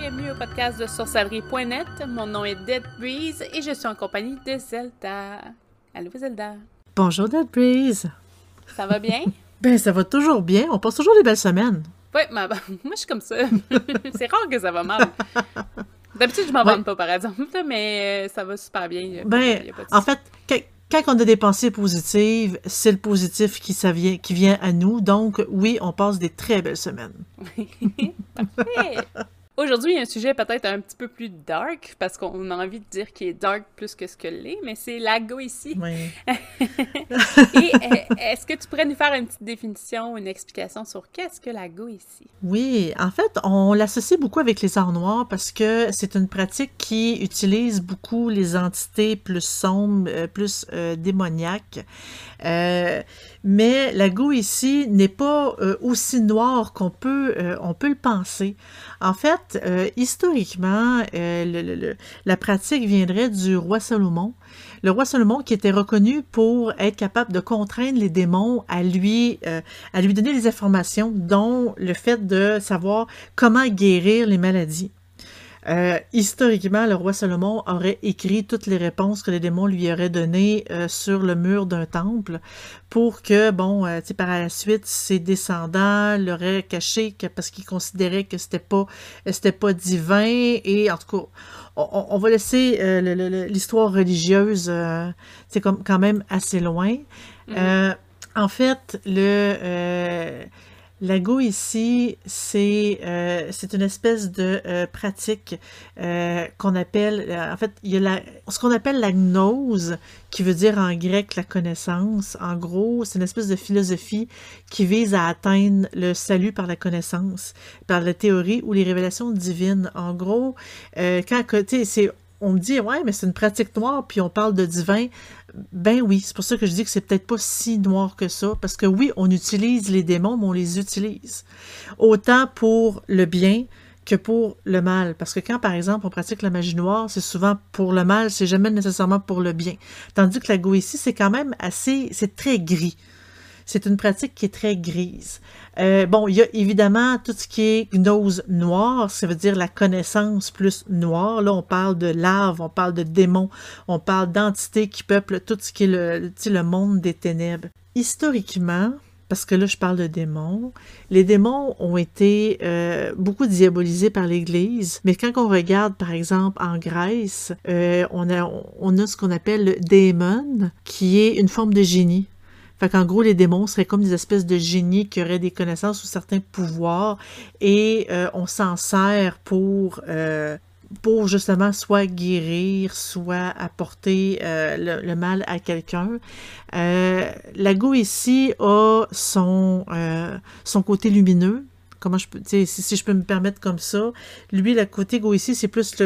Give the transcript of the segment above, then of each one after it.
Bienvenue au podcast de sorcellerie.net. Mon nom est Dead Breeze et je suis en compagnie de Zelda. Allô Zelda. Bonjour Dead Breeze. Ça va bien? ben ça va toujours bien. On passe toujours des belles semaines. Oui, ma... moi je suis comme ça. C'est rare que ça va mal. D'habitude, je m'en vante pas, par exemple, mais euh, ça va super bien. Ben, en fait, quand on a des pensées positives, c'est le positif qui, ça vient, qui vient à nous. Donc, oui, on passe des très belles semaines. Parfait! Aujourd'hui, il y a un sujet peut-être un petit peu plus dark, parce qu'on a envie de dire qu'il est dark plus que ce que l'est, mais c'est l'ago ici. Oui. Et euh, est-ce que tu pourrais nous faire une petite définition, une explication sur qu'est-ce que l'ago ici? Oui, en fait, on l'associe beaucoup avec les arts noirs parce que c'est une pratique qui utilise beaucoup les entités plus sombres, euh, plus euh, démoniaques. Euh, mais la go ici n'est pas euh, aussi noire qu'on peut, on peut le penser. En fait, historiquement, la pratique viendrait du roi Salomon. Le roi Salomon qui était reconnu pour être capable de contraindre les démons à lui, à lui donner des informations, dont le fait de savoir comment guérir les maladies. Euh, historiquement, le roi Salomon aurait écrit toutes les réponses que les démons lui auraient données euh, sur le mur d'un temple pour que, bon, euh, par la suite, ses descendants l'auraient caché parce qu'ils considéraient que c'était pas, c'était pas divin. Et en tout cas, on, va laisser l'histoire religieuse, c'est comme quand même assez loin. Mm-hmm. en fait, le L'ago ici, c'est euh, c'est une espèce de euh, pratique euh, qu'on appelle, en fait, il y a la, ce qu'on appelle la gnose, qui veut dire en grec la connaissance. En gros, c'est une espèce de philosophie qui vise à atteindre le salut par la connaissance, par la théorie ou les révélations divines. En gros, quand, sais, c'est on me dit, ouais, mais c'est une pratique noire, puis on parle de divin. Ben oui, c'est pour ça que je dis que c'est peut-être pas si noir que ça, parce que oui, on utilise les démons, mais on les utilise. Autant pour le bien que pour le mal. Parce que quand, par exemple, on pratique la magie noire, c'est souvent pour le mal, c'est jamais nécessairement pour le bien. Tandis que la goétie, c'est quand même assez, c'est très gris. C'est une pratique qui est très grise. Euh, bon, il y a évidemment tout ce qui est gnose noire, ça veut dire la connaissance plus noire. Là, on parle de larves, on parle de démons, on parle d'entités qui peuplent tout ce qui est le, le monde des ténèbres. Historiquement, parce que là, je parle de démons. Les démons ont été euh, beaucoup diabolisés par l'Église, mais quand on regarde, par exemple, en Grèce, euh, on, a, on a ce qu'on appelle le démon, qui est une forme de génie. Fait qu'en gros, les démons seraient comme des espèces de génies qui auraient des connaissances ou certains pouvoirs et euh, on s'en sert pour, euh, pour justement soit guérir, soit apporter euh, le, mal à quelqu'un. la go ici a son, son côté lumineux, comment je peux, si, si je peux me permettre comme ça. Lui, le côté ici, c'est plus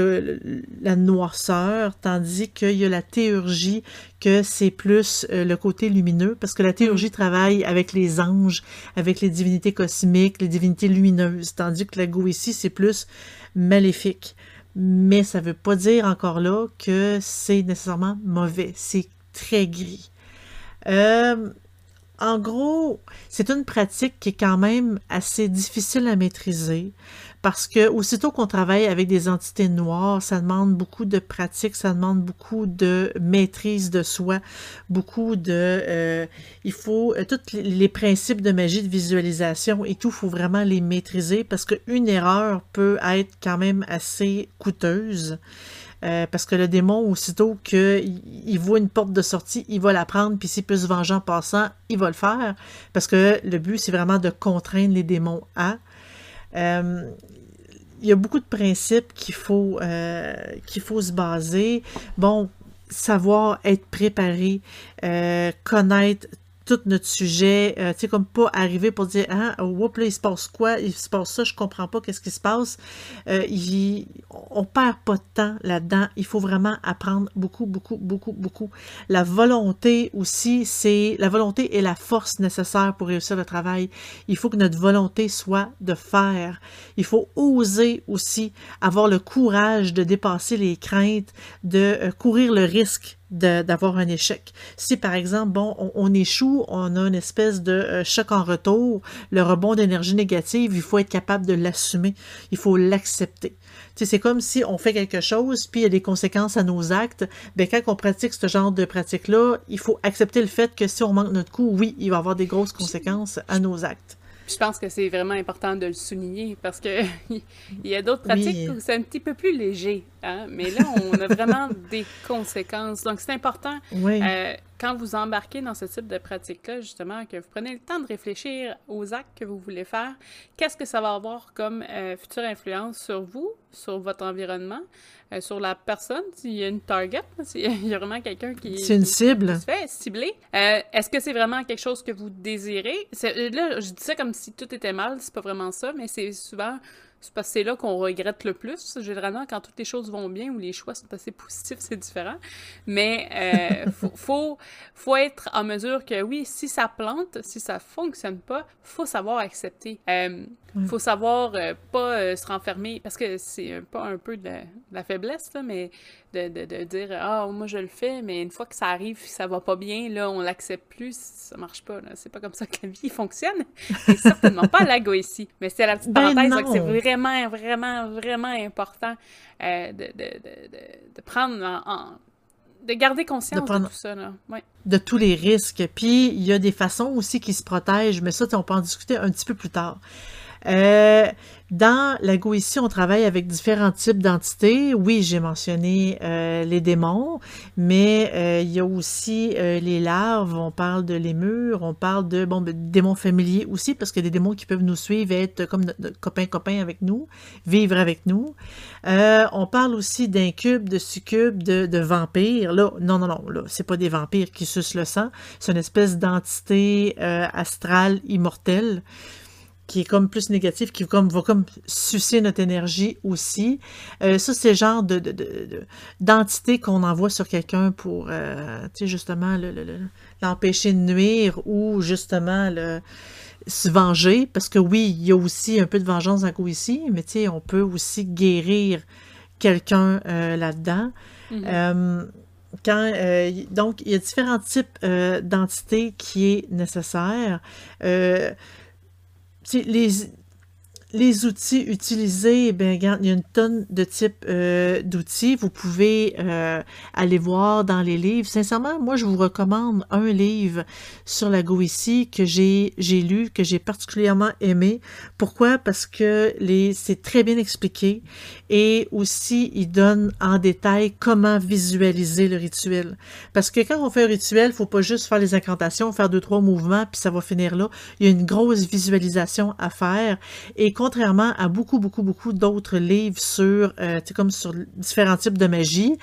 la noirceur, tandis qu'il y a la théurgie, que c'est plus euh, le côté lumineux, parce que la théurgie mm. travaille avec les anges, avec les divinités cosmiques, les divinités lumineuses, tandis que la ici, c'est plus maléfique. Mais ça veut pas dire encore là que c'est nécessairement mauvais. C'est très gris. Euh, en gros, c'est une pratique qui est quand même assez difficile à maîtriser parce que aussitôt qu'on travaille avec des entités noires, ça demande beaucoup de pratique, ça demande beaucoup de maîtrise de soi, beaucoup de... Euh, il faut... Euh, tous les principes de magie, de visualisation et tout, il faut vraiment les maîtriser parce qu'une erreur peut être quand même assez coûteuse. Euh, parce que le démon, aussitôt qu'il il voit une porte de sortie, il va la prendre, puis s'il peut se venger en passant, il va le faire. Parce que le but, c'est vraiment de contraindre les démons à. Euh, il y a beaucoup de principes qu'il faut, euh, qu'il faut se baser. Bon, savoir être préparé, connaître tout notre sujet, euh, tu sais, comme pas arriver pour dire, ah, oh, là, il se passe quoi, il se passe ça, je comprends pas qu'est-ce qui se passe. Euh, il, on perd pas de temps là-dedans. Il faut vraiment apprendre beaucoup, beaucoup, beaucoup, beaucoup. La volonté aussi, c'est, la volonté est la force nécessaire pour réussir le travail. Il faut que notre volonté soit de faire. Il faut oser aussi avoir le courage de dépasser les craintes, de euh, courir le risque d'avoir un échec. Si par exemple, bon, on, échoue, on a une espèce de euh, choc en retour, le rebond d'énergie négative, il faut être capable de l'assumer, il faut l'accepter. C'est comme si on fait quelque chose, puis il y a des conséquences à nos actes. Ben, quand on pratique ce genre de pratique-là, il faut accepter le fait que si on manque notre coup, oui, il va avoir des grosses conséquences à nos actes je pense que c'est vraiment important de le souligner parce que il y a d'autres pratiques où c'est un petit peu plus léger. Hein? Mais là, on a vraiment des conséquences. Donc, c'est important euh, quand vous embarquez dans ce type de pratique-là, justement, que vous prenez le temps de réfléchir aux actes que vous voulez faire. Qu'est-ce que ça va avoir comme euh, future influence sur vous, sur votre environnement, euh, sur la personne, s'il y a une target, s'il y a vraiment quelqu'un qui, c'est une cible. se fait cibler. Euh, est-ce que c'est vraiment quelque chose que vous désirez? Là, je dis ça comme si tout était mal, c'est pas vraiment ça, mais c'est souvent c'est parce que c'est là qu'on regrette le plus. Généralement, quand toutes les choses vont bien ou les choix sont assez positifs, c'est différent. Mais euh, faut, faut, être en mesure que oui, si ça plante, si ça fonctionne pas, faut savoir accepter. Euh, faut savoir euh, pas euh, se renfermer, parce que c'est pas un peu de la, faiblesse, là, mais de, de, de dire Ah, moi je le fais, mais une fois que ça arrive, ça va pas bien, là, on l'accepte plus, ça marche pas. C'est pas comme ça que la vie fonctionne. C'est certainement pas la ici. Mais c'est la petite ben parenthèse, c'est vraiment, vraiment, vraiment important euh, de, de, prendre en, de garder conscience de, tout ça. Là. De tous les risques. Puis, il y a des façons aussi qui se protègent, mais ça, on peut en discuter un petit peu plus tard. Euh, dans la ici, on travaille avec différents types d'entités. Oui, j'ai mentionné euh, les démons, mais euh, il y a aussi euh, les larves, on parle de lémures, on parle de bon, ben, démons familiers aussi, parce que des démons qui peuvent nous suivre, être comme copains-copains avec nous, vivre avec nous. on parle aussi d'incubes, de succubes, de, de, vampires. Là, non, non, non, là, c'est pas des vampires qui sucent le sang, c'est une espèce d'entité astrale immortelle qui est comme plus négatif, qui comme, va comme sucer notre énergie aussi. Euh, ça, c'est le genre de, d'entité qu'on envoie sur quelqu'un pour, euh, tu sais, justement, l'empêcher de nuire ou justement le, se venger. Parce que oui, il y a aussi un peu de vengeance en coup ici, mais tu sais, on peut aussi guérir quelqu'un euh, là-dedans. Mm-hmm. quand, donc, il y a différents types d'entités qui est nécessaire les, les outils utilisés, ben regarde, il y a une tonne de types euh, d'outils. Vous pouvez euh, aller voir dans les livres. Sincèrement, moi, je vous recommande un livre sur la Goétie que j'ai lu, que j'ai particulièrement aimé. Pourquoi? Parce que c'est très bien expliqué et aussi il donne en détail comment visualiser le rituel. Parce que quand on fait un rituel, faut pas juste faire les incantations, faire deux trois mouvements puis ça va finir là. Il y a une grosse visualisation à faire et contrairement à beaucoup, beaucoup, beaucoup d'autres livres sur, euh, comme sur différents types de magie,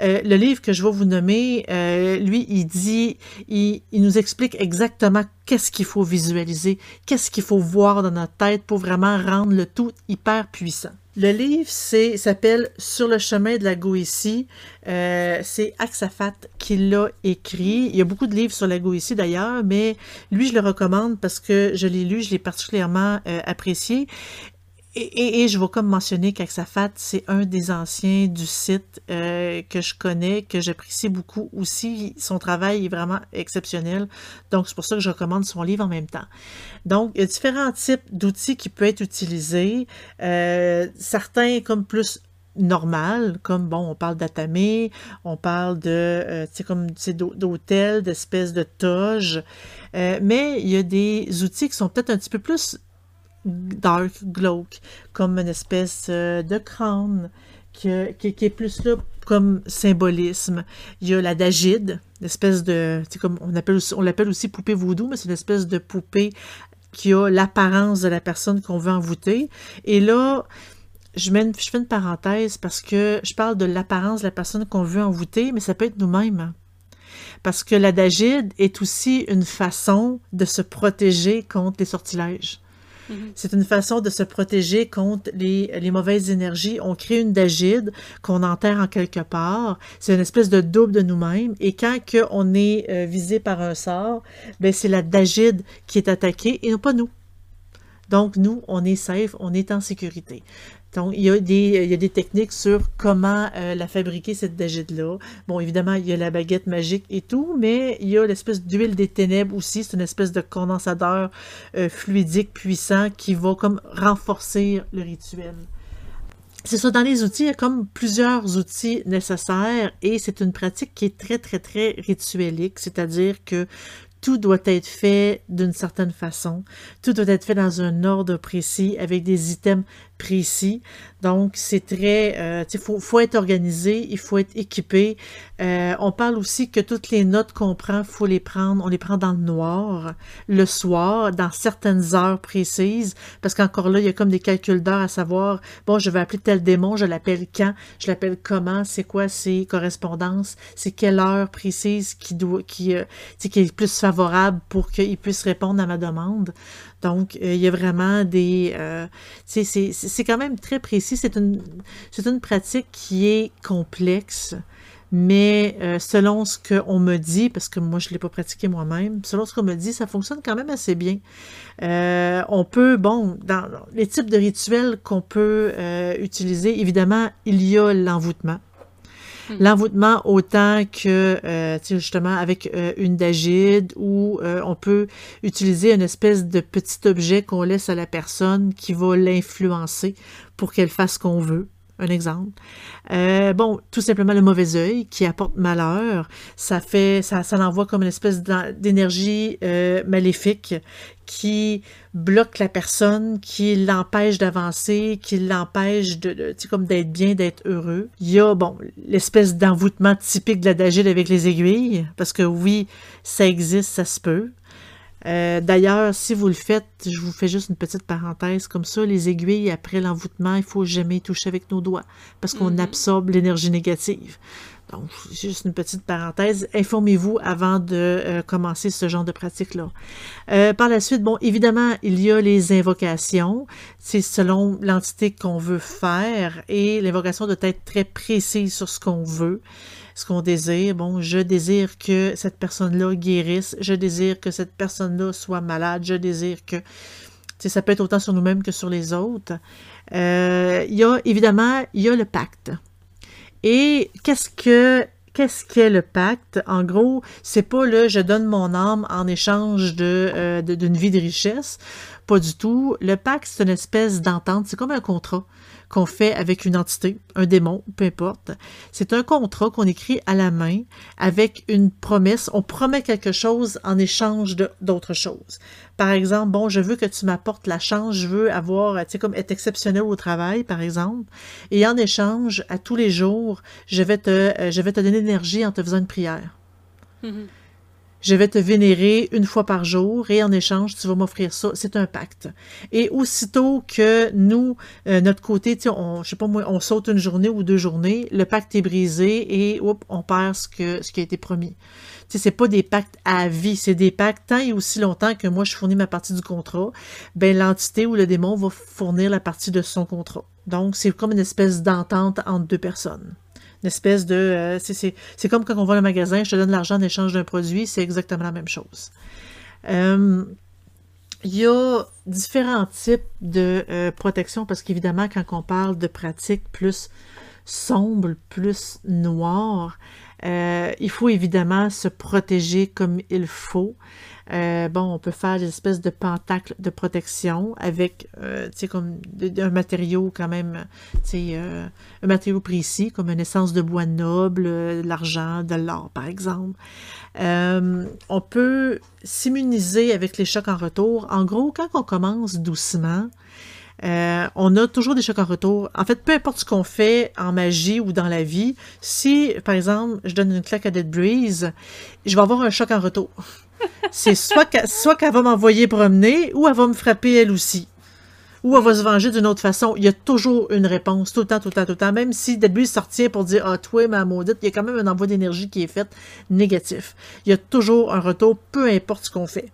euh, le livre que je vais vous nommer, euh, lui, il dit, il, il nous explique exactement qu'est-ce qu'il faut visualiser, qu'est-ce qu'il faut voir dans notre tête pour vraiment rendre le tout hyper puissant. Le livre s'appelle Sur le chemin de la Goétie. Euh, c'est Axafat qui l'a écrit. Il y a beaucoup de livres sur la Goétie d'ailleurs, mais lui, je le recommande parce que je l'ai lu, je l'ai particulièrement euh, apprécié. Et, je vais comme mentionner qu'Axafat, c'est un des anciens du site euh, que je connais, que j'apprécie beaucoup aussi. Son travail est vraiment exceptionnel. Donc, c'est pour ça que je recommande son livre en même temps. Donc, il y a différents types d'outils qui peuvent être utilisés. Euh, certains comme plus normal, comme bon, on parle d'atamé, on parle de, euh, d'espèces de toges, mais il y a des outils qui sont peut-être un petit peu plus dark, glauque, comme une espèce euh, de crâne qui, qui, est plus là comme symbolisme. Il y a la dagide, espèce de, comme on appelle on l'appelle aussi poupée voodoo, mais c'est une espèce de poupée qui a l'apparence de la personne qu'on veut envoûter. Et là, je, mets je fais une parenthèse parce que je parle de l'apparence de la personne qu'on veut envoûter, mais ça peut être nous-mêmes. Parce que la dagide est aussi une façon de se protéger contre les sortilèges. Mhm. C'est une façon de se protéger contre les, les mauvaises énergies. On crée une dagide qu'on enterre en quelque part. C'est une espèce de double de nous-mêmes. Et quand que on est euh, visé par un sort, ben c'est la dagide qui est attaquée et non pas nous. Donc, nous, on est safe, on est en sécurité. Donc, il y, a des, il y a des techniques sur comment euh, la fabriquer, cette dagite-là. Bon, évidemment, il y a la baguette magique et tout, mais il y a l'espèce d'huile des ténèbres aussi. C'est une espèce de condensateur euh, fluidique puissant qui va comme renforcer le rituel. C'est ça, dans les outils, il y a comme plusieurs outils nécessaires et c'est une pratique qui est très, très, très rituelique, c'est-à-dire que tout doit être fait d'une certaine façon, tout doit être fait dans un ordre précis, avec des items précis. Donc, c'est très... Euh, il faut, faut, être organisé, il faut être équipé. Euh, on parle aussi que toutes les notes qu'on prend, faut les prendre, on les prend dans le noir, le soir, dans certaines heures précises, parce qu'encore là, il y a comme des calculs d'heures à savoir, bon, je vais appeler tel démon, je l'appelle quand, je l'appelle comment, c'est quoi ses correspondances, c'est quelle heure précise qui, doit, qui, euh, qui est plus favorable pour qu'il puisse répondre à ma demande. Donc, euh, il y a vraiment des... Euh, c'est quand même très précis. C'est une, une pratique qui est complexe, mais euh, selon ce qu'on me dit, parce que moi, je ne l'ai pas pratiqué moi-même, selon ce qu'on me dit, ça fonctionne quand même assez bien. on peut, bon, dans les types de rituels qu'on peut utiliser, évidemment, il y a l'envoûtement. Hmm. L'envoûtement autant que, euh, justement, avec euh, une dagide où euh, on peut utiliser une espèce de petit objet qu'on laisse à la personne qui va l'influencer pour qu'elle fasse ce qu'on veut un exemple. Euh, bon, tout simplement le mauvais œil qui apporte malheur, ça fait, ça, ça l'envoie comme une espèce d'énergie euh, maléfique qui bloque la personne, qui l'empêche d'avancer, qui l'empêche de, de comme d'être bien, d'être heureux. Il y a, bon, l'espèce d'envoûtement typique de la dagile avec les aiguilles, parce que oui, ça existe, ça se peut. Euh, d'ailleurs, si vous le faites, je vous fais juste une petite parenthèse comme ça, les aiguilles après l'envoûtement, il faut jamais toucher avec nos doigts parce qu'on mhm. absorbe l'énergie négative. Donc, juste une petite parenthèse. Informez-vous avant de euh, commencer ce genre de pratique-là. Euh, par la suite, bon, évidemment, il y a les invocations. C'est selon l'entité qu'on veut faire et l'invocation doit être très précise sur ce qu'on veut ce qu'on désire. Bon, je désire que cette personne-là guérisse, je désire que cette personne-là soit malade, je désire que... ça peut être autant sur nous-mêmes que sur les autres. Euh, il y a, évidemment, il y a le pacte. Et qu'est-ce que qu'est-ce qu'est le pacte? En gros, c'est pas le je donne mon âme en échange euh, d'une vie de richesse. Pas du tout. Le pacte, c'est une espèce d'entente. C'est comme un contrat qu'on fait avec une entité, un démon, peu importe. C'est un contrat qu'on écrit à la main avec une promesse. On promet quelque chose en échange d'autres choses. Par exemple, bon, je veux que tu m'apportes la chance, je veux avoir, tu sais, comme être exceptionnel au travail, par exemple. Et en échange, à tous les jours, je vais te, euh, je vais te donner l'énergie en te faisant une prière. Mm-hmm je vais te vénérer une fois par jour et en échange, tu vas m'offrir ça. C'est un pacte. Et aussitôt que nous, euh, notre côté, on, je sais pas moi, on saute une journée ou deux journées, le pacte est brisé et hop, on perd ce, que, ce qui a été promis. Ce c'est pas des pactes à vie, c'est des pactes tant et aussi longtemps que moi je fournis ma partie du contrat, ben l'entité ou le démon va fournir la partie de son contrat. Donc c'est comme une espèce d'entente entre deux personnes une espèce de... Euh, c'est comme quand on va au magasin, je te donne l'argent en échange d'un produit, c'est exactement la même chose. Euh, il y a différents types de euh, protection parce qu'évidemment, quand on parle de pratiques plus sombres, plus noires, il faut évidemment se protéger comme il faut. Euh, bon, on peut faire des espèces de pentacles de protection avec, euh, comme un matériau quand même, tu euh, un matériau précis, comme une essence de bois noble, de l'argent, de l'or, par exemple. on peut s'immuniser avec les chocs en retour. En gros, quand on commence doucement, on a toujours des chocs en retour. En fait, peu importe ce qu'on fait en magie ou dans la vie, si, par exemple, je donne une claque à Dead Breeze, je vais avoir un choc en retour c'est soit qu'elle va m'envoyer promener ou elle va me frapper elle aussi. Ou elle va se venger d'une autre façon. Il y a toujours une réponse, tout le temps, tout le temps, tout le temps. Même si début sortir pour dire Ah, toi, ma maudite, il y a quand même un envoi d'énergie qui est fait négatif. Il y a toujours un retour, peu importe ce qu'on fait.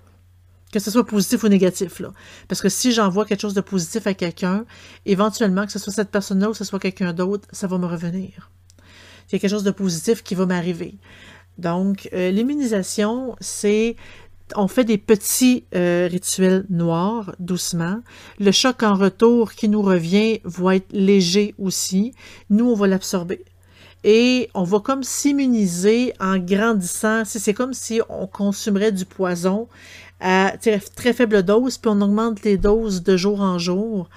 Que ce soit positif ou négatif. Parce que si j'envoie quelque chose de positif à quelqu'un, éventuellement, que ce soit cette personne-là ou que ce soit quelqu'un d'autre, ça va me revenir. Il y a quelque chose de positif qui va m'arriver. Donc, euh, l'immunisation, c'est on fait des petits euh, rituels noirs, doucement. Le choc en retour qui nous revient va être léger aussi. Nous, on va l'absorber. Et on va comme s'immuniser en grandissant. C'est comme si on consumerait du poison à très faible dose, puis on augmente les doses de jour en jour.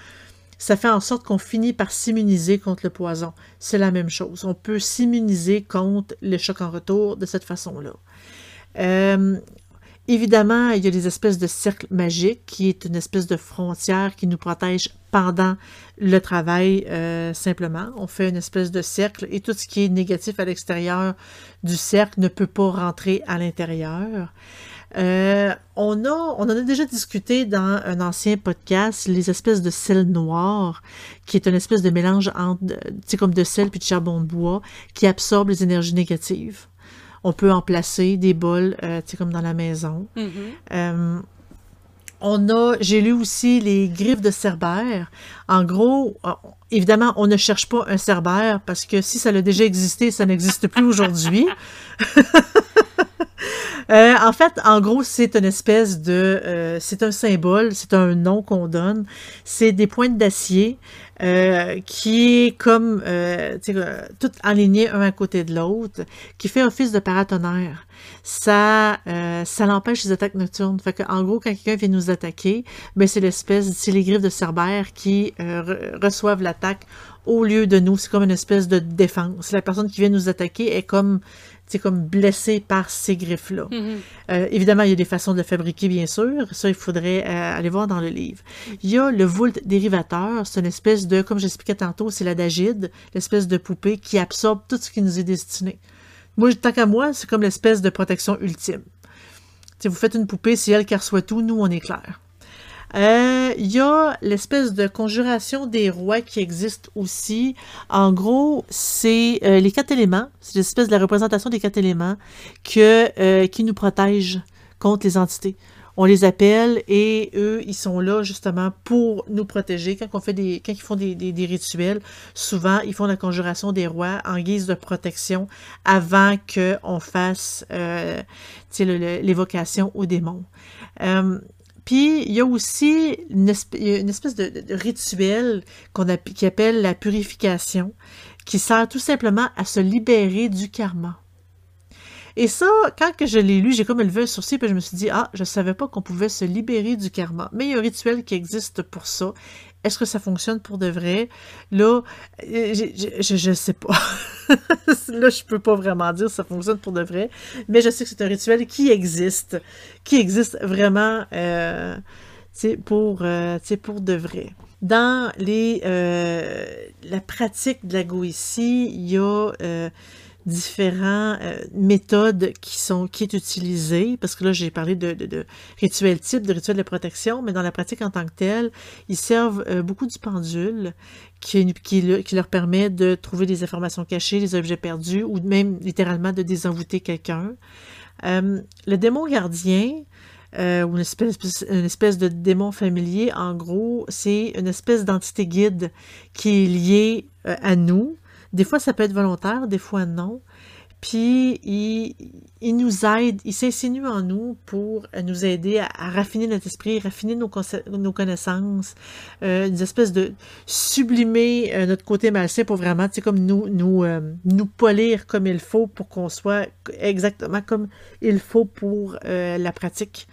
Ça fait en sorte qu'on finit par s'immuniser contre le poison. C'est la même chose. On peut s'immuniser contre le choc en retour de cette façon-là. Euh, Évidemment, il y a des espèces de cercles magiques qui est une espèce de frontière qui nous protège pendant le travail euh, simplement. On fait une espèce de cercle et tout ce qui est négatif à l'extérieur du cercle ne peut pas rentrer à l'intérieur. Euh, on, a, on en a déjà discuté dans un ancien podcast, les espèces de sel noir, qui est une espèce de mélange entre, comme de sel puis de charbon de bois, qui absorbe les énergies négatives. On peut en placer des bols, euh, comme dans la maison. Mm-hmm. Euh, on a, j'ai lu aussi les griffes de cerbère. En gros, euh, évidemment, on ne cherche pas un cerbère parce que si ça a déjà existé, ça n'existe plus aujourd'hui. Euh, en fait, en gros, c'est une espèce de... Euh, c'est un symbole, c'est un nom qu'on donne. C'est des pointes d'acier euh, qui est comme tout aligné un à côté de l'autre, qui fait office de paratonnerre. Ça, ça l'empêche les attaques nocturnes. Fait que, en gros, quand quelqu'un vient nous attaquer, ben c'est l'espèce, c'est les griffes de Cerbère qui reçoivent l'attaque au lieu de nous. C'est comme une espèce de défense. La personne qui vient nous attaquer est comme c'est comme blessé par ces griffes-là. Mm-hmm. Euh, évidemment, il y a des façons de le fabriquer, bien sûr. Ça, il faudrait euh, aller voir dans le livre. Il y a le Vult dérivateur. C'est une espèce de, comme j'expliquais tantôt, c'est la dagide, l'espèce de poupée qui absorbe tout ce qui nous est destiné. Moi, tant qu'à moi, c'est comme l'espèce de protection ultime. Si vous faites une poupée, c'est elle qui reçoit tout, nous, on est clair. Euh, il y a l'espèce de conjuration des rois qui existe aussi. En gros, c'est euh, les quatre éléments. C'est l'espèce de la représentation des quatre éléments que, euh, qui nous protègent contre les entités. On les appelle et eux, ils sont là justement pour nous protéger. Quand, on fait des, quand ils font des, des, rituels, souvent, ils font la conjuration des rois en guise de protection avant qu'on fasse l'évocation aux démons. Puis, il y a aussi une, espèce, de, rituel qu'on qui appelle la purification, qui sert tout simplement à se libérer du karma. Et ça, quand je l'ai lu, j'ai comme levé un sourcil, puis je me suis dit, ah, je savais pas qu'on pouvait se libérer du karma. Mais il y a un rituel qui existe pour ça. Est-ce que ça fonctionne pour de vrai? Là, euh, je ne sais pas. là, je peux pas vraiment dire si ça fonctionne pour de vrai, mais je sais que c'est un rituel qui existe, qui existe vraiment euh, pour, euh, pour de vrai. Dans les, euh, la pratique de la Goétie, il y a différentes euh, méthodes qui sont qui est utilisées, parce que là j'ai parlé de, rituels type, de rituels de protection, mais dans la pratique en tant que telle, ils servent euh, beaucoup du pendule qui, qui, leur permet de trouver des informations cachées, des objets perdus, ou même littéralement de désenvoûter quelqu'un. Euh, le démon gardien, euh, une espèce, une espèce de démon familier, en gros, c'est une espèce d'entité guide qui est liée à nous, des fois, ça peut être volontaire, des fois non. Puis, il, nous aide, il s'insinue en nous pour nous aider à, raffiner notre esprit, raffiner nos, connaissances, euh, une espèce de sublimer euh, notre côté malsain pour vraiment, tu sais, comme nous, nous, euh, nous polir comme il faut pour qu'on soit exactement comme il faut pour la pratique.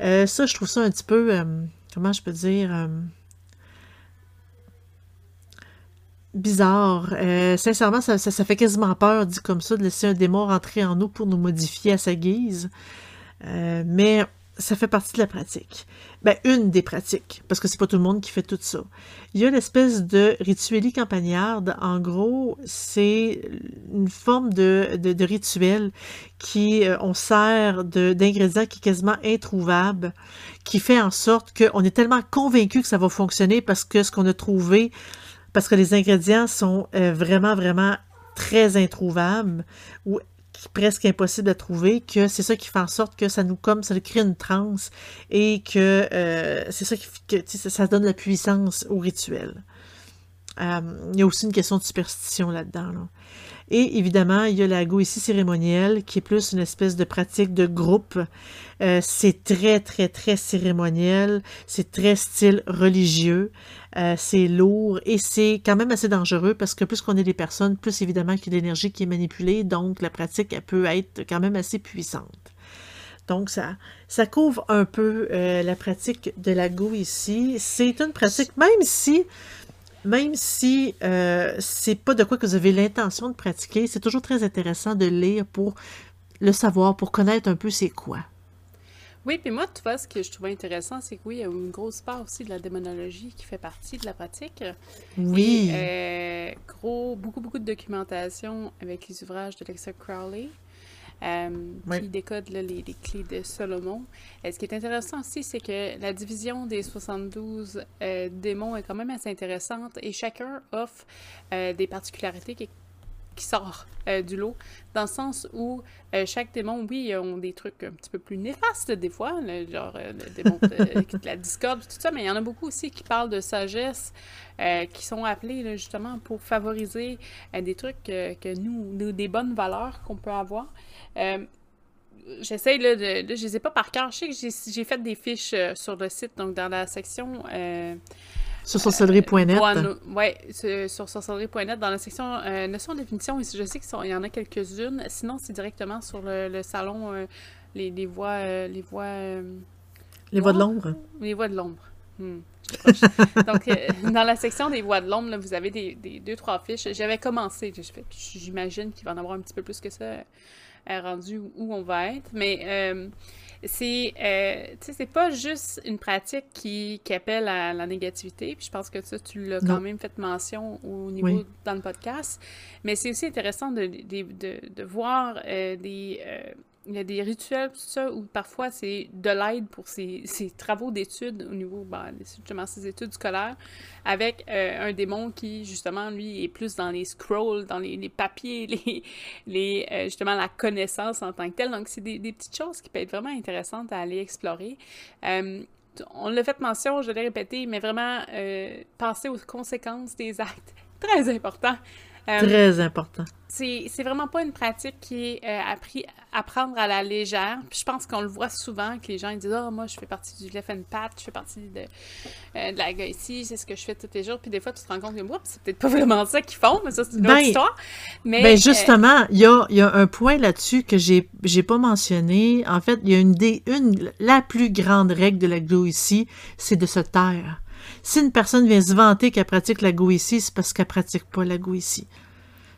ça, je trouve ça un petit peu, comment je peux dire bizarre. Euh, sincèrement, ça, fait quasiment peur, dit comme ça, de laisser un démon rentrer en nous pour nous modifier à sa guise. Euh, mais ça fait partie de la pratique. Ben, une des pratiques, parce que c'est pas tout le monde qui fait tout ça. Il y a l'espèce de ritueli campagnarde. En gros, c'est une forme de, de, rituel qui, euh, on sert d'ingrédients qui est quasiment introuvable, qui fait en sorte qu'on est tellement convaincu que ça va fonctionner parce que ce qu'on a trouvé parce que les ingrédients sont euh, vraiment, vraiment très introuvables ou presque impossibles à trouver, que c'est ça qui fait en sorte que ça nous comme ça crée une transe et que euh, c'est ça qui que, ça donne la puissance au rituel. Euh, il y a aussi une question de superstition là-dedans. Et évidemment, il y a la ici cérémonielle, qui est plus une espèce de pratique de groupe. Euh, c'est très, très, très cérémoniel. C'est très style religieux. Euh, c'est lourd et c'est quand même assez dangereux parce que plus qu'on est des personnes, plus évidemment qu'il y a de l'énergie qui est manipulée. Donc, la pratique, elle peut être quand même assez puissante. Donc, ça, ça couvre un peu la pratique de la go ici. C'est une pratique, même si même si euh, c'est pas de quoi que vous avez l'intention de pratiquer, c'est toujours très intéressant de lire pour le savoir, pour connaître un peu c'est quoi. Oui, puis moi, tu vois, ce que je trouvais intéressant, c'est que oui, il y a une grosse part aussi de la démonologie qui fait partie de la pratique. Oui. Et, euh, gros, beaucoup, beaucoup de documentation avec les ouvrages de Crowley. Euh, qui décode les, clés de Solomon. Et ce qui est intéressant aussi, c'est que la division des 72 euh, démons est quand même assez intéressante et chacun offre euh, des particularités qui, qui sortent du lot, dans le sens où chaque démon, oui, ont des trucs un petit peu plus néfastes des fois, genre le démon de, la discorde, tout ça, mais il y en a beaucoup aussi qui parlent de sagesse, qui sont appelés justement pour favoriser des trucs que nous, des bonnes valeurs qu'on peut avoir. Euh, j'essaye, là, de, je les ai pas par cœur. Je sais que j'ai fait des fiches euh, sur le site, donc dans la section... Euh, sur sorcellerie.net. oui, sur sorcellerie.net, dans la section notion de définition, je sais qu'il y en a quelques-unes. Sinon, c'est directement sur le, salon, les, les, voix... les voix... les de l'ombre? Les voix de l'ombre. Hmm, donc, dans la section des voix de l'ombre, vous avez des, des, deux, trois fiches. J'avais commencé. J'imagine qu'il va en avoir un petit peu plus que ça rendu où on va être. Mais euh, c'est, euh, c'est pas juste une pratique qui, qui, appelle à la négativité. Puis je pense que ça, tu l'as quand même fait mention au niveau dans le podcast. Mais c'est aussi intéressant de, de, de, voir euh, des il y a des rituels, tout ça, où parfois c'est de l'aide pour ses, travaux d'études au niveau, ben, justement, ses études scolaires, avec euh, un démon qui, justement, lui, est plus dans les scrolls, dans les, papiers, les, les euh, justement, la connaissance en tant que telle. Donc, c'est des, petites choses qui peuvent être vraiment intéressantes à aller explorer. Euh, on l'a fait mention, je l'ai répété, mais vraiment, penser aux conséquences des actes. Très important. Euh, Très important. C'est vraiment pas une pratique qui est euh, appris à prendre à la légère. Puis je pense qu'on le voit souvent, que les gens ils disent Ah, moi, je fais partie du Left and Pat, je fais partie de, euh, de la ici, c'est ce que je fais tous les jours. Puis des fois, tu te rends compte que c'est peut-être pas vraiment ça qu'ils font, mais ça, c'est une autre ben, histoire. Mais, ben justement, il y, a, y, a, un point là-dessus que j'ai pas mentionné. En fait, il y a une des. Une, la plus grande règle de la ici, c'est de se taire. Si une personne vient se vanter qu'elle pratique la ici, c'est parce qu'elle pratique pas la ici.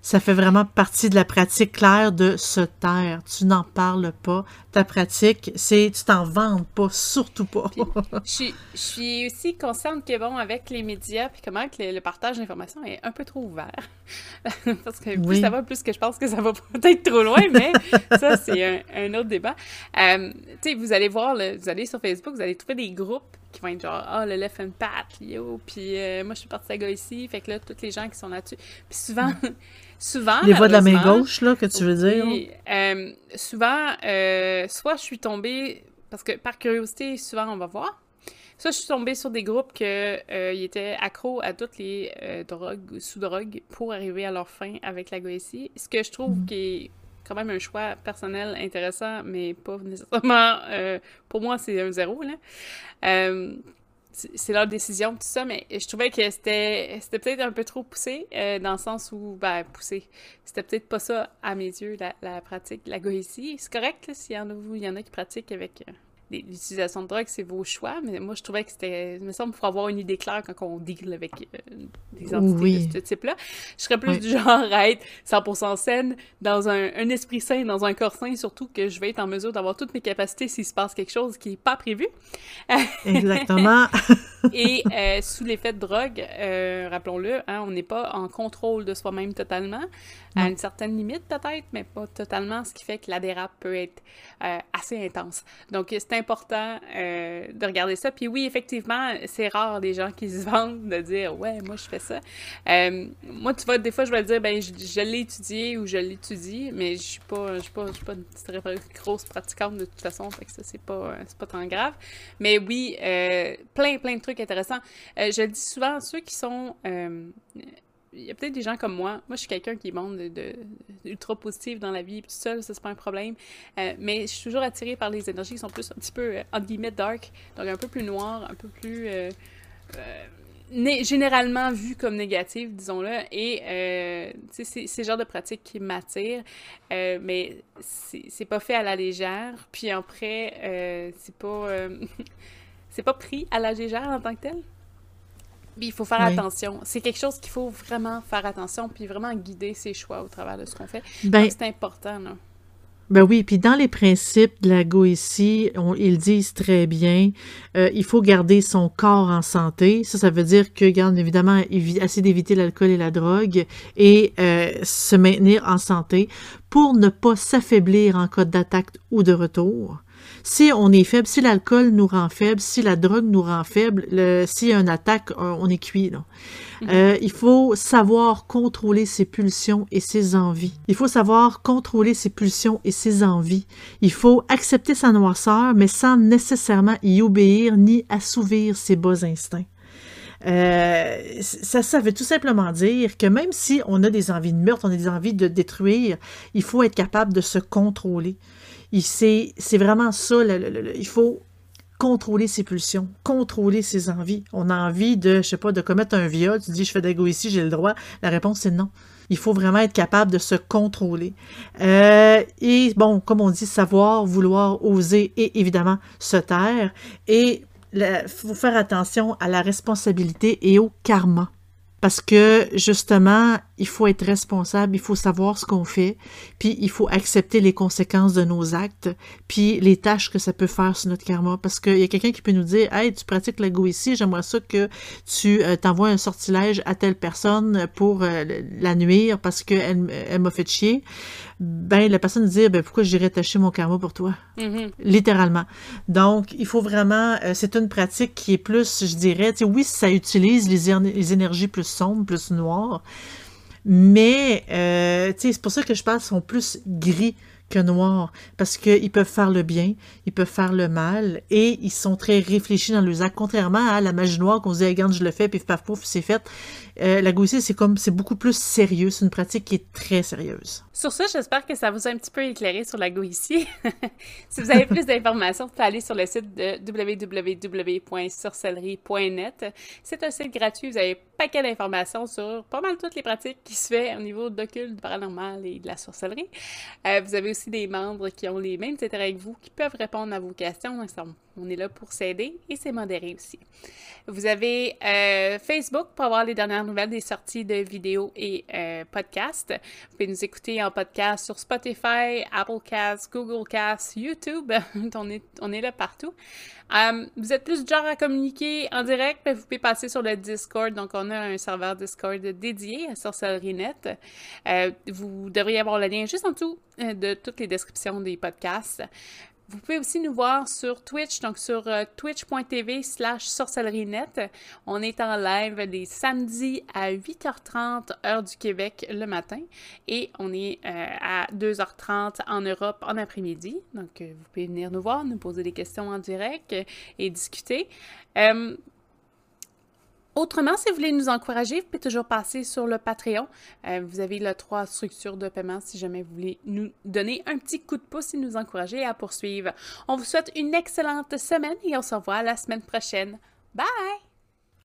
Ça fait vraiment partie de la pratique claire de se taire. Tu n'en parles pas. Ta pratique, c'est tu t'en vantes pas, surtout pas. je, suis aussi consciente que, bon, avec les médias, puis comment que le, partage d'informations est un peu trop ouvert. Parce que plus ça va, plus que je pense que ça va peut-être trop loin, mais ça, c'est un, autre débat. Euh, tu sais, vous allez voir, vous allez sur Facebook, vous allez trouver des groupes qui vont être genre ah le left and pat yo puis euh, moi je suis partie à gars ici fait que là tous les gens qui sont là-dessus puis souvent souvent les voix de la main gauche là que tu veux dire euh, souvent euh, soit je suis tombée parce que par curiosité souvent on va voir soit je suis tombée sur des groupes que ils étaient accros à toutes les drogues sous drogue pour arriver à leur fin avec la ici ce que je trouve mm-hmm. qui est quand même un choix personnel intéressant, mais pas nécessairement. Euh, pour moi, c'est un zéro. Euh, c'est leur décision, tout ça, mais je trouvais que c'était peut-être un peu trop poussé, euh, dans le sens où, ben, poussé. C'était peut-être pas ça, à mes yeux, la, pratique, la goétie. C'est correct, s'il y en a qui pratiquent avec l'utilisation de drogue, c'est vos choix, mais moi, je trouvais que c'était... Il me semble qu'il faut avoir une idée claire quand on deal avec euh, des entités de ce type-là. Je serais plus du genre à être 100% saine, dans un, esprit sain, dans un corps sain, surtout que je vais être en mesure d'avoir toutes mes capacités s'il se passe quelque chose qui n'est pas prévu. Exactement. Et euh, sous l'effet de drogue, euh, rappelons-le, hein, on n'est pas en contrôle de soi-même totalement, à une certaine limite peut-être, mais pas totalement, ce qui fait que la dérape peut être assez intense. Donc, c'est important euh, de regarder ça. Puis oui, effectivement, c'est rare des gens qui se vendent de dire ouais, moi je fais ça. Euh, moi, tu vois, des fois je vais dire ben je, l'ai étudié ou je l'étudie, mais je suis pas, je suis pas, je suis pas une très grosse pratiquante de toute façon, fait que ça c'est pas, pas tant grave. Mais oui, euh, plein plein de trucs intéressants. je dis souvent ceux qui sont il y a peut-être des gens comme moi. Moi, je suis quelqu'un qui est bon de, ultra positif dans la vie, tout seul, ça, c'est pas un problème. Euh, mais je suis toujours attirée par les énergies qui sont plus un petit peu, euh, entre guillemets, dark, donc un peu plus noir, un peu plus. Euh, généralement vu comme négative, disons-le, et euh, c'est ce genre de pratique qui m'attire, mais c'est pas fait à la légère, puis après, c'est pas, c'est pas pris à la légère en tant que tel il faut faire attention. C'est quelque chose qu'il faut vraiment faire attention, puis vraiment guider ses choix au travers de ce qu'on fait. Ben, c'est important, là. Ben oui, puis dans les principes de la Goétie, ils disent très bien, euh, il faut garder son corps en santé. Ça, ça veut dire que, garde évidemment, essayer d'éviter l'alcool et la drogue et euh, se maintenir en santé pour ne pas s'affaiblir en cas d'attaque ou de retour. Si on est faible, si l'alcool nous rend faible, si la drogue nous rend faible, s'il y a une attaque, on est cuit. Mhm. Euh, il faut savoir contrôler ses pulsions et ses envies. Il faut savoir contrôler ses pulsions et ses envies. Il faut accepter sa noirceur, mais sans nécessairement y obéir ni assouvir ses bas instincts. Euh, ça, ça veut tout simplement dire que même si on a des envies de meurtre, on a des envies de détruire, il faut être capable de se contrôler. C'est vraiment ça, il faut contrôler ses pulsions, contrôler ses envies. On a envie de, je sais pas, de commettre un viol, tu dis je fais ici, j'ai le droit. La réponse c'est non. Il faut vraiment être capable de se contrôler. Euh, et bon, comme on dit, savoir, vouloir, oser et évidemment se taire. Et il faut faire attention à la responsabilité et au karma. Parce que justement, il faut être responsable, il faut savoir ce qu'on fait, puis il faut accepter les conséquences de nos actes, puis les tâches que ça peut faire sur notre karma. Parce qu'il y a quelqu'un qui peut nous dire Hey, tu pratiques l'ego ici, j'aimerais ça que tu euh, t'envoies un sortilège à telle personne pour euh, la nuire parce qu'elle elle, m'a fait chier. Ben, la personne dit ben, Pourquoi j'irais tâcher mon karma pour toi? Mm-hmm. Littéralement. Donc, il faut vraiment. Euh, c'est une pratique qui est plus, je dirais, oui, ça utilise les, les énergies plus sombres, plus noires. Mais, euh, c'est pour ça que je pense qu'ils sont plus gris que noirs, parce qu'ils peuvent faire le bien, ils peuvent faire le mal, et ils sont très réfléchis dans leurs actes, contrairement à la magie noire qu'on se dit, hey, je le fais, puis paf, pouf, c'est fait. Euh, la goussie, c'est comme, c'est beaucoup plus sérieux, c'est une pratique qui est très sérieuse. Sur ça, j'espère que ça vous a un petit peu éclairé sur la goétie. si vous avez plus d'informations, vous pouvez aller sur le site de www.sorcellerie.net. C'est un site gratuit, vous avez paquet d'informations sur pas mal toutes les pratiques qui se fait au niveau d'occulte, du paranormal et de la sorcellerie. Euh, vous avez aussi des membres qui ont les mêmes intérêts que vous, qui peuvent répondre à vos questions. On est là pour s'aider et c'est modéré aussi. Vous avez euh, Facebook pour avoir les dernières nouvelles des sorties de vidéos et euh, podcasts. Vous pouvez nous écouter en podcast sur Spotify, Apple Cast, Google Cast, YouTube. on, est, on est là partout. Euh, vous êtes plus du genre à communiquer en direct, mais vous pouvez passer sur le Discord. Donc, on a un serveur Discord dédié à Sorcellerie.net. vous devriez avoir le lien juste en dessous de toutes les descriptions des podcasts. Vous pouvez aussi nous voir sur Twitch, donc sur euh, twitch.tv slash sorcellerie.net. On est en live les samedis à 8h30 heure du Québec le matin et on est euh, à 2h30 en Europe en après-midi. Donc euh, vous pouvez venir nous voir, nous poser des questions en direct et discuter. Autrement, si vous voulez nous encourager, vous pouvez toujours passer sur le Patreon. Euh, vous avez les trois structures de paiement si jamais vous voulez nous donner un petit coup de pouce et nous encourager à poursuivre. On vous souhaite une excellente semaine et on se revoit la semaine prochaine. Bye!